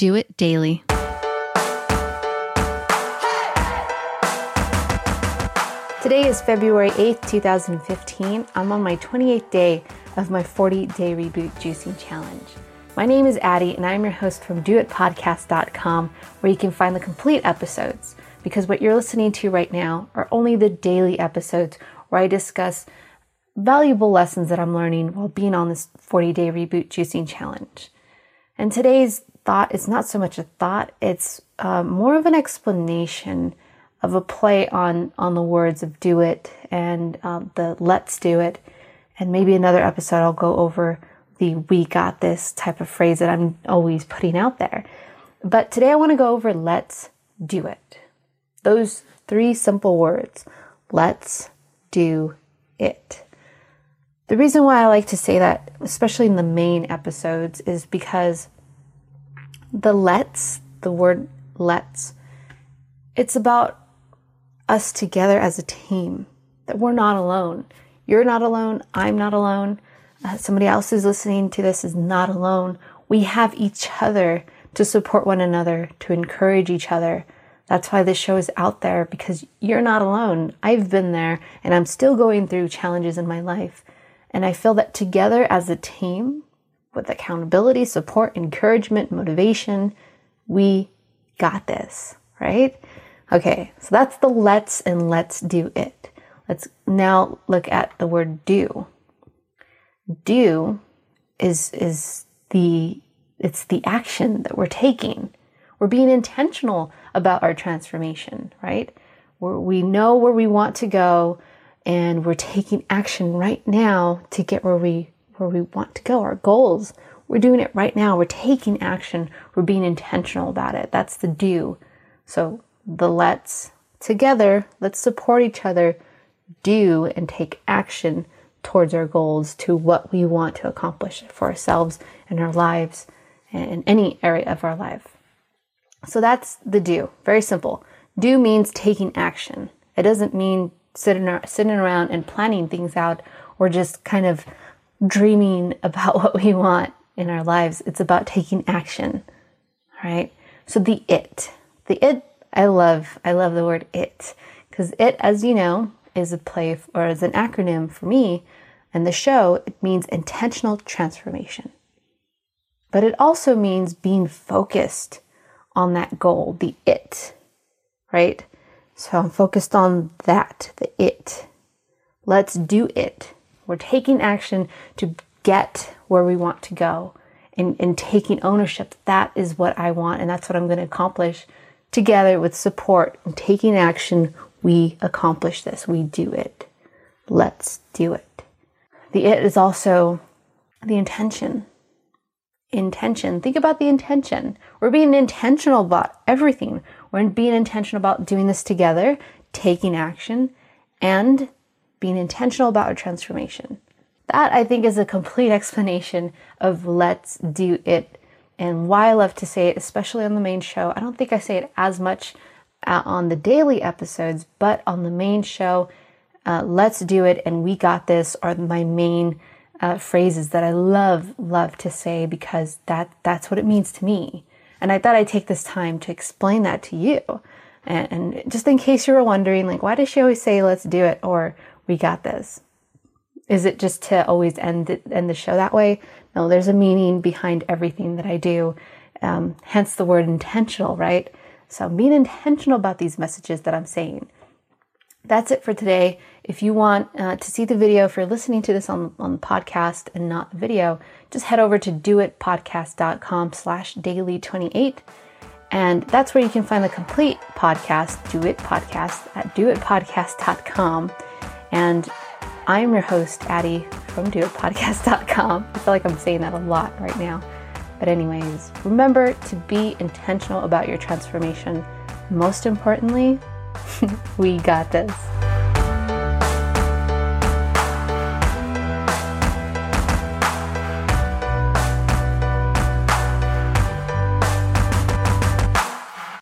Do it daily. Today is February 8th, 2015. I'm on my 28th day of my 40 day reboot juicing challenge. My name is Addie, and I'm your host from doitpodcast.com, where you can find the complete episodes. Because what you're listening to right now are only the daily episodes where I discuss valuable lessons that I'm learning while being on this 40 day reboot juicing challenge. And today's thought it's not so much a thought, it's uh, more of an explanation of a play on, on the words of do it and uh, the let's do it. And maybe another episode I'll go over the we got this type of phrase that I'm always putting out there. But today I want to go over let's do it. Those three simple words. Let's do it. The reason why I like to say that, especially in the main episodes, is because the let's, the word let's, it's about us together as a team, that we're not alone. You're not alone. I'm not alone. Uh, somebody else who's listening to this is not alone. We have each other to support one another, to encourage each other. That's why this show is out there because you're not alone. I've been there and I'm still going through challenges in my life. And I feel that together as a team, with accountability, support, encouragement, motivation, we got this, right? Okay, so that's the let's and let's do it. Let's now look at the word do. Do is is the it's the action that we're taking. We're being intentional about our transformation, right? We're, we know where we want to go and we're taking action right now to get where we where we want to go, our goals. We're doing it right now. We're taking action. We're being intentional about it. That's the do. So the let's together, let's support each other, do and take action towards our goals to what we want to accomplish for ourselves and our lives and in any area of our life. So that's the do. Very simple. Do means taking action. It doesn't mean sitting sitting around and planning things out or just kind of dreaming about what we want in our lives. It's about taking action. Right? So the it. The it I love I love the word it because it as you know is a play or is an acronym for me and the show it means intentional transformation. But it also means being focused on that goal, the it. Right? So I'm focused on that, the it. Let's do it. We're taking action to get where we want to go and, and taking ownership. That is what I want, and that's what I'm going to accomplish together with support and taking action. We accomplish this, we do it. Let's do it. The it is also the intention. Intention. Think about the intention. We're being intentional about everything. We're being intentional about doing this together, taking action, and being intentional about our transformation. That I think is a complete explanation of let's do it and why I love to say it, especially on the main show. I don't think I say it as much uh, on the daily episodes, but on the main show, uh, let's do it and we got this are my main uh, phrases that I love, love to say because that that's what it means to me. And I thought I'd take this time to explain that to you. And, and just in case you were wondering, like, why does she always say, let's do it or we got this? Is it just to always end the, end the show that way? No, there's a meaning behind everything that I do. Um, hence the word intentional, right? So being intentional about these messages that I'm saying. That's it for today. If you want uh, to see the video, if you're listening to this on, on the podcast and not the video, just head over to doitpodcast.com slash daily28. And that's where you can find the complete podcast, Do It Podcast, at doitpodcast.com. And I'm your host, Addie from doitpodcast.com. I feel like I'm saying that a lot right now. But, anyways, remember to be intentional about your transformation. Most importantly, we got this.